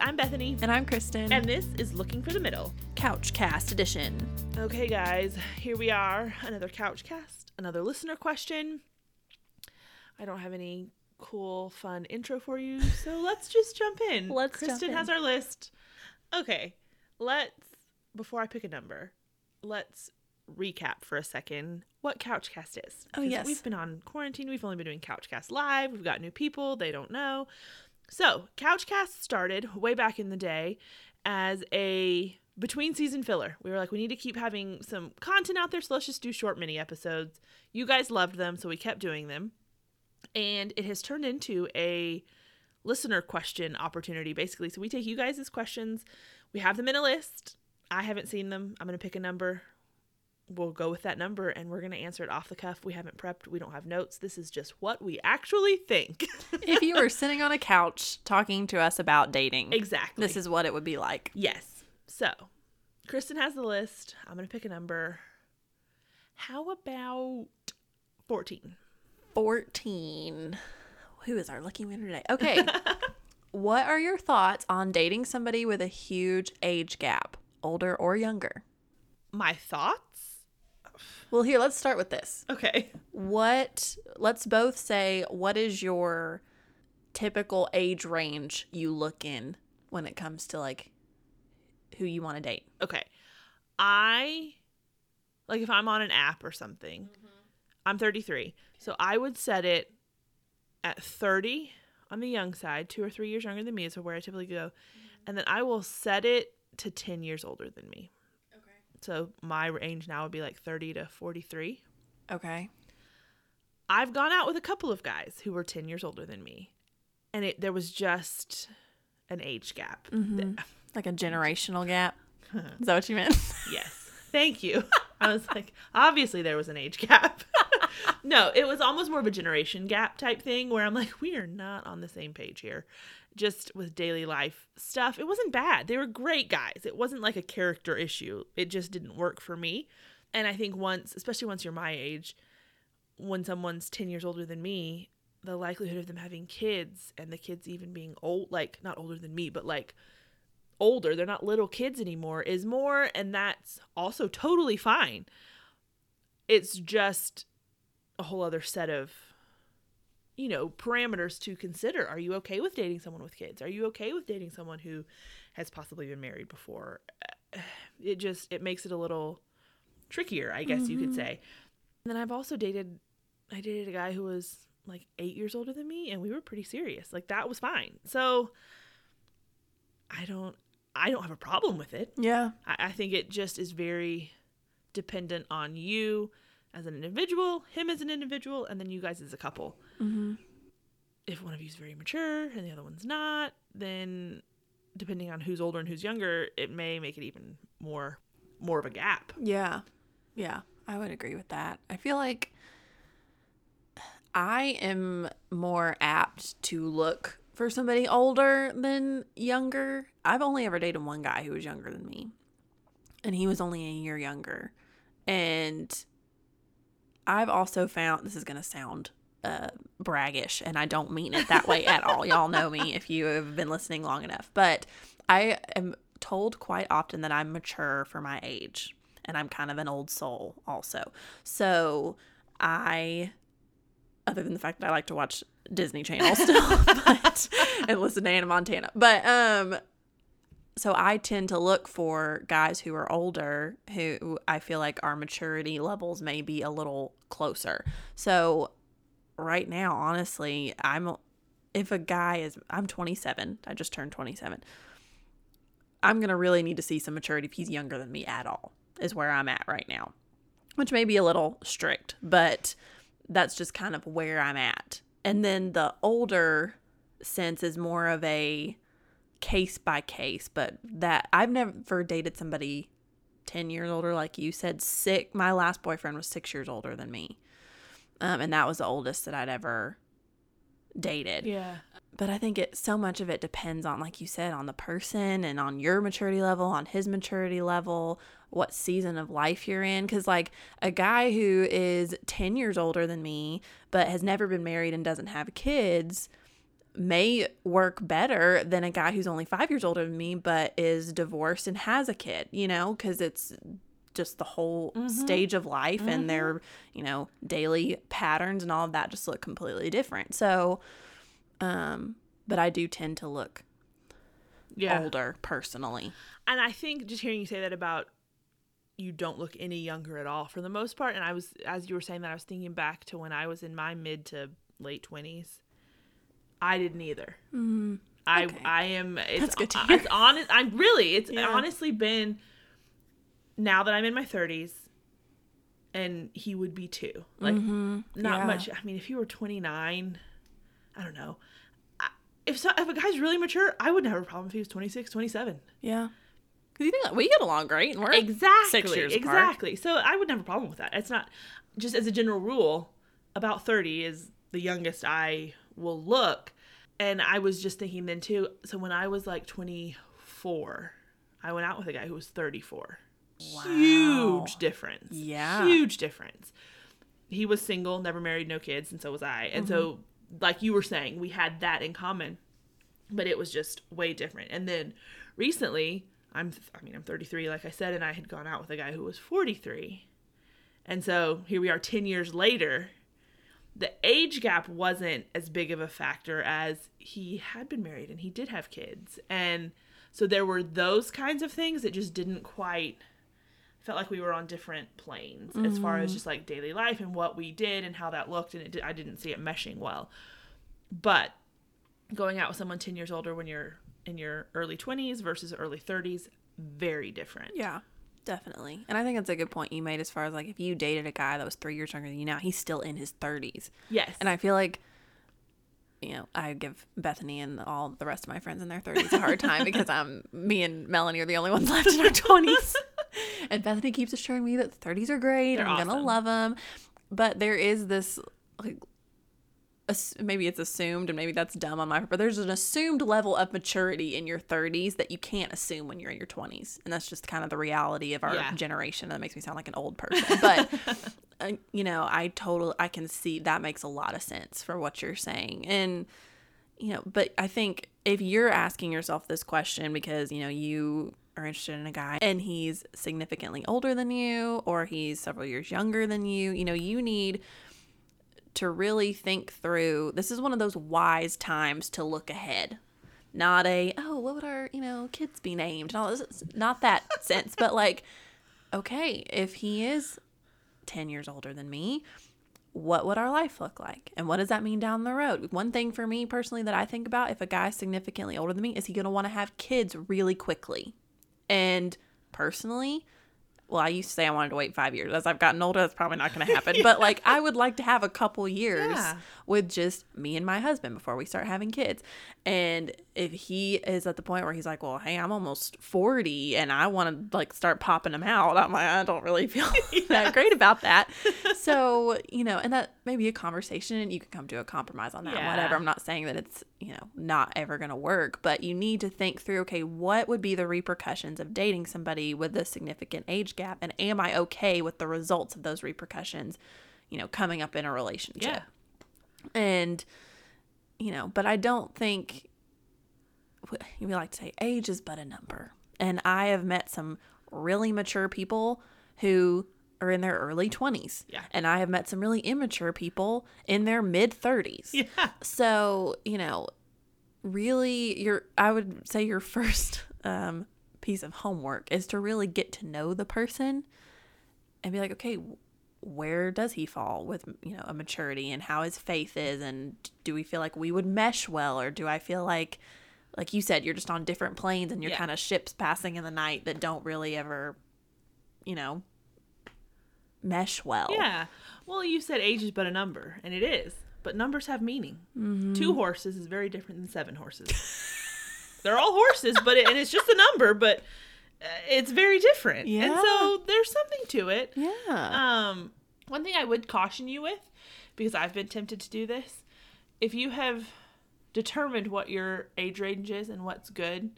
I'm Bethany. And I'm Kristen. And this is Looking for the Middle. Couch Cast Edition. Okay, guys, here we are. Another Couch Cast, another listener question. I don't have any cool, fun intro for you, so let's just jump in. Let's Kristen in. has our list. Okay, let's, before I pick a number, let's recap for a second what Couchcast is. Oh, yes. We've been on quarantine. We've only been doing Couchcast live. We've got new people. They don't know. So, Couchcast started way back in the day as a between season filler. We were like, we need to keep having some content out there, so let's just do short mini episodes. You guys loved them, so we kept doing them. And it has turned into a listener question opportunity, basically. So we take you guys' questions, we have them in a list. I haven't seen them. I'm going to pick a number. We'll go with that number and we're going to answer it off the cuff. We haven't prepped, we don't have notes. This is just what we actually think. if you were sitting on a couch talking to us about dating, exactly. this is what it would be like. Yes. So, Kristen has the list. I'm going to pick a number. How about 14? 14. Who is our lucky winner today? Okay. what are your thoughts on dating somebody with a huge age gap, older or younger? My thoughts? Well, here, let's start with this. Okay. What, let's both say, what is your typical age range you look in when it comes to like who you want to date? Okay. I, like, if I'm on an app or something, mm-hmm. I'm 33. So I would set it at 30 on the young side, two or three years younger than me is where I typically go. Mm-hmm. And then I will set it to 10 years older than me. So my range now would be like 30 to 43. Okay. I've gone out with a couple of guys who were 10 years older than me. And it there was just an age gap. Mhm. Like a generational gap. Is that what you meant? Yes. Thank you. I was like, obviously there was an age gap. no, it was almost more of a generation gap type thing where I'm like, we are not on the same page here. Just with daily life stuff. It wasn't bad. They were great guys. It wasn't like a character issue. It just didn't work for me. And I think once, especially once you're my age, when someone's 10 years older than me, the likelihood of them having kids and the kids even being old, like not older than me, but like older, they're not little kids anymore, is more. And that's also totally fine. It's just a whole other set of, you know, parameters to consider. Are you okay with dating someone with kids? Are you okay with dating someone who has possibly been married before? It just, it makes it a little trickier, I guess you could mm-hmm. say. And then I've also dated, I dated a guy who was like eight years older than me, and we were pretty serious. Like that was fine. So I don't, I don't have a problem with it. Yeah. I, I think it just is very dependent on you as an individual, him as an individual, and then you guys as a couple. Mm-hmm. If one of you is very mature and the other one's not, then depending on who's older and who's younger, it may make it even more more of a gap. Yeah. Yeah. I would agree with that. I feel like I am more apt to look for somebody older than younger. I've only ever dated one guy who was younger than me, and he was only a year younger. And I've also found this is going to sound uh, braggish, and I don't mean it that way at all. Y'all know me if you have been listening long enough. But I am told quite often that I'm mature for my age, and I'm kind of an old soul also. So I, other than the fact that I like to watch Disney Channel still, but and listen to Hannah Montana, but um, so I tend to look for guys who are older who I feel like our maturity levels may be a little closer. So right now, honestly, I'm if a guy is I'm 27, I just turned 27. I'm going to really need to see some maturity if he's younger than me at all. Is where I'm at right now. Which may be a little strict, but that's just kind of where I'm at. And then the older sense is more of a case by case, but that I've never dated somebody 10 years older like you said sick my last boyfriend was 6 years older than me. Um, and that was the oldest that I'd ever dated. Yeah. But I think it so much of it depends on like you said on the person and on your maturity level, on his maturity level, what season of life you're in cuz like a guy who is 10 years older than me but has never been married and doesn't have kids may work better than a guy who's only five years older than me, but is divorced and has a kid, you know, because it's just the whole stage of life and their, you know, daily patterns and all of that just look completely different. So, um, but I do tend to look Yeah. older personally. And I think just hearing you say that about you don't look any younger at all for the most part. And I was, as you were saying that, I was thinking back to when I was in my mid to late 20s. I didn't either. I okay. I am. It's, That's good to hear. It's honest. I'm really. It's Yeah. honestly been. Now that I'm in my 30s, and he would be too. Like not Mm-hmm. Yeah. much. I mean, if he were 29, I don't know. I- If so, if a guy's really mature, I wouldn't have a problem if he was 26, 27. Yeah. Because you think we get along great and we're Exactly. six years apart. exactly. So I wouldn't have a problem with that. It's not just as a general rule. About thirty is the youngest I will look, and I was just thinking then too. So when I was like twenty four, I went out with a guy who was thirty four. Wow. Huge difference. Yeah. Huge difference. He was single, never married, no kids, and so was I. And so, Mm-hmm. like you were saying, we had that in common but it was just way different. And then recently, I'm I mean, I'm 33 like I said and I had gone out with a guy who was 43. And so, here we are 10 years later. The age gap wasn't as big of a factor as he had been married and he did have kids. And so there were those kinds of things that just didn't quite felt like we were on different planes as far as mm. just like daily life and what we did and how that looked and it did, I didn't see it meshing well. But going out with someone 10 years older when you're in your early 20s versus early 30s very different Yeah, definitely. And I think that's a good point you made as far as like if you dated a guy that was three years younger than you now, he's still in his 30s. yes And I feel like, you know, I give Bethany and all the rest of my friends in their 30s a hard time because I'm me and Melanie are the only ones left in our 20s. and Bethany keeps assuring me that the 30s are great. They're I'm going to love them. But there is this, like, maybe it's assumed and maybe that's dumb on my part, but there's an assumed level of maturity in your 30s that you can't assume when you're in your 20s. And that's just kind of the reality of our Yeah. generation. That makes me sound like an old person. But uh, you know, I totally I can see that makes a lot of sense for what you're saying. And you know, but I think if you're asking yourself this question because, you know, you are interested in a guy and he's significantly older than you or he's several years younger than you, you know, you need to really think through. This is one of those wise times to look ahead. Not a, oh, what would our, you know, kids be named? No, it's not that sense, but like, okay, if he is 10 years older than me, what would our life look like? And what does that mean down the road? One thing for me personally that I think about if a guy's significantly older than me, is he going to want to have kids really quickly? And personally, well, I used to say I wanted to wait five years. As I've gotten older, that's probably not going to happen. But like, I would like to have a couple years Yeah. with just me and my husband before we start having kids. And if he is at the point where he's like, well, hey, I'm almost 40 and I want to like start popping them out, I'm like, I don't really feel that great about that. So, you know, and that may be a conversation and you can come to a compromise on that, Yeah. whatever. I'm not saying that it's, you know, not ever going to work, but you need to think through, okay, what would be the repercussions of dating somebody with a significant age gap? And am I okay with the results of those repercussions, you know, coming up in a relationship? yeah and you know but i don't think we like to say age is but a number. And i have met some really mature people who are in their early 20s Yeah. and i have met some really immature people in their mid 30s yeah. So you know really your i would say your first um, piece of homework is to really get to know the person and be like okay where does he fall with you know a maturity and how his faith is? And do we feel like we would mesh well? Or do i feel like like you said you're just on different planes and you're Yeah. kind of ships passing in the night that don't really ever you know mesh well. Yeah. Well you said age is but a number and it is but numbers have meaning. Mm-hmm. two horses is very different than seven horses. They're all horses but it, and it's just a number but uh, it's very different. Yeah. and so there's something to it. Yeah. Um, one thing I would caution you with, because I've been tempted to do this, if you have determined what your age range is and what's good,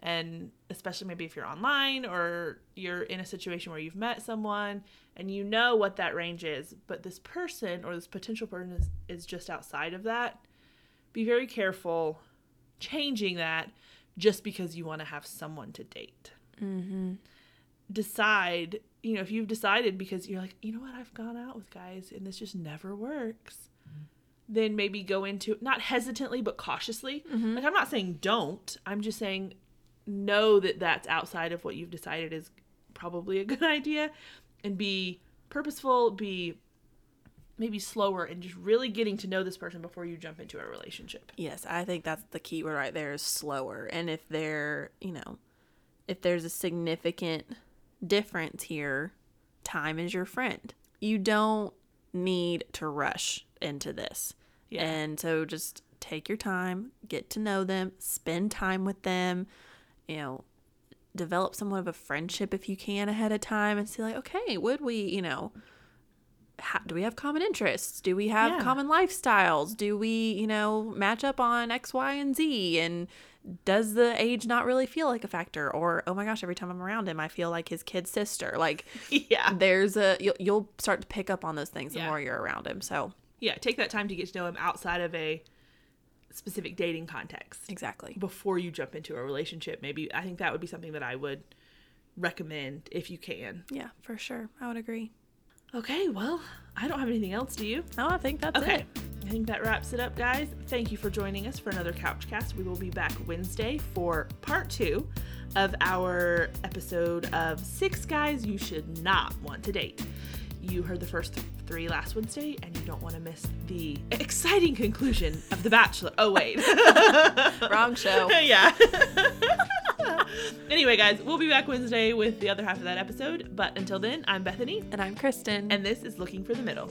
and especially maybe if you're online or you're in a situation where you've met someone and you know what that range is, but this person or this potential person is, is just outside of that, be very careful changing that just because you want to have someone to date. Mm-hmm. Decide, you know, if you've decided because you're like, you know what, I've gone out with guys and this just never works, then maybe go into not hesitantly but cautiously. Mm-hmm. Like, I'm not saying don't, I'm just saying know that that's outside of what you've decided is probably a good idea and be purposeful, be maybe slower and just really getting to know this person before you jump into a relationship. Yes, I think that's the key word right there is slower. And if there, you know, if there's a significant difference here, time is your friend. You don't need to rush into this. Yeah. And so just take your time, get to know them, spend time with them, you know, develop somewhat of a friendship if you can ahead of time and see like, okay, would we, you know, how, do we have common interests? Do we have Yeah. common lifestyles? Do we, you know, match up on X, Y, and Z? And does the age not really feel like a factor? Or oh my gosh, every time I'm around him, I feel like his kid sister. Like yeah. there's a you'll, you'll start to pick up on those things the Yeah. more you're around him. So Yeah, take that time to get to know him outside of a specific dating context exactly. before you jump into a relationship. Maybe I think that would be something that I would recommend if you can. Yeah, for sure. I would agree. Okay, well, I don't have anything else, do you? No, I think that's Okay. it. I think that wraps it up, guys. Thank you for joining us for another Couchcast. We will be back Wednesday for part two of our episode of Six Guys You Should Not Want to Date. You heard the first three last Wednesday, and you don't want to miss the exciting conclusion of The Bachelor. Oh, wait. Wrong show. yeah. anyway, guys, we'll be back Wednesday with the other half of that episode. But until then, I'm Bethany, And I'm Kristen. and this is Looking for the Middle.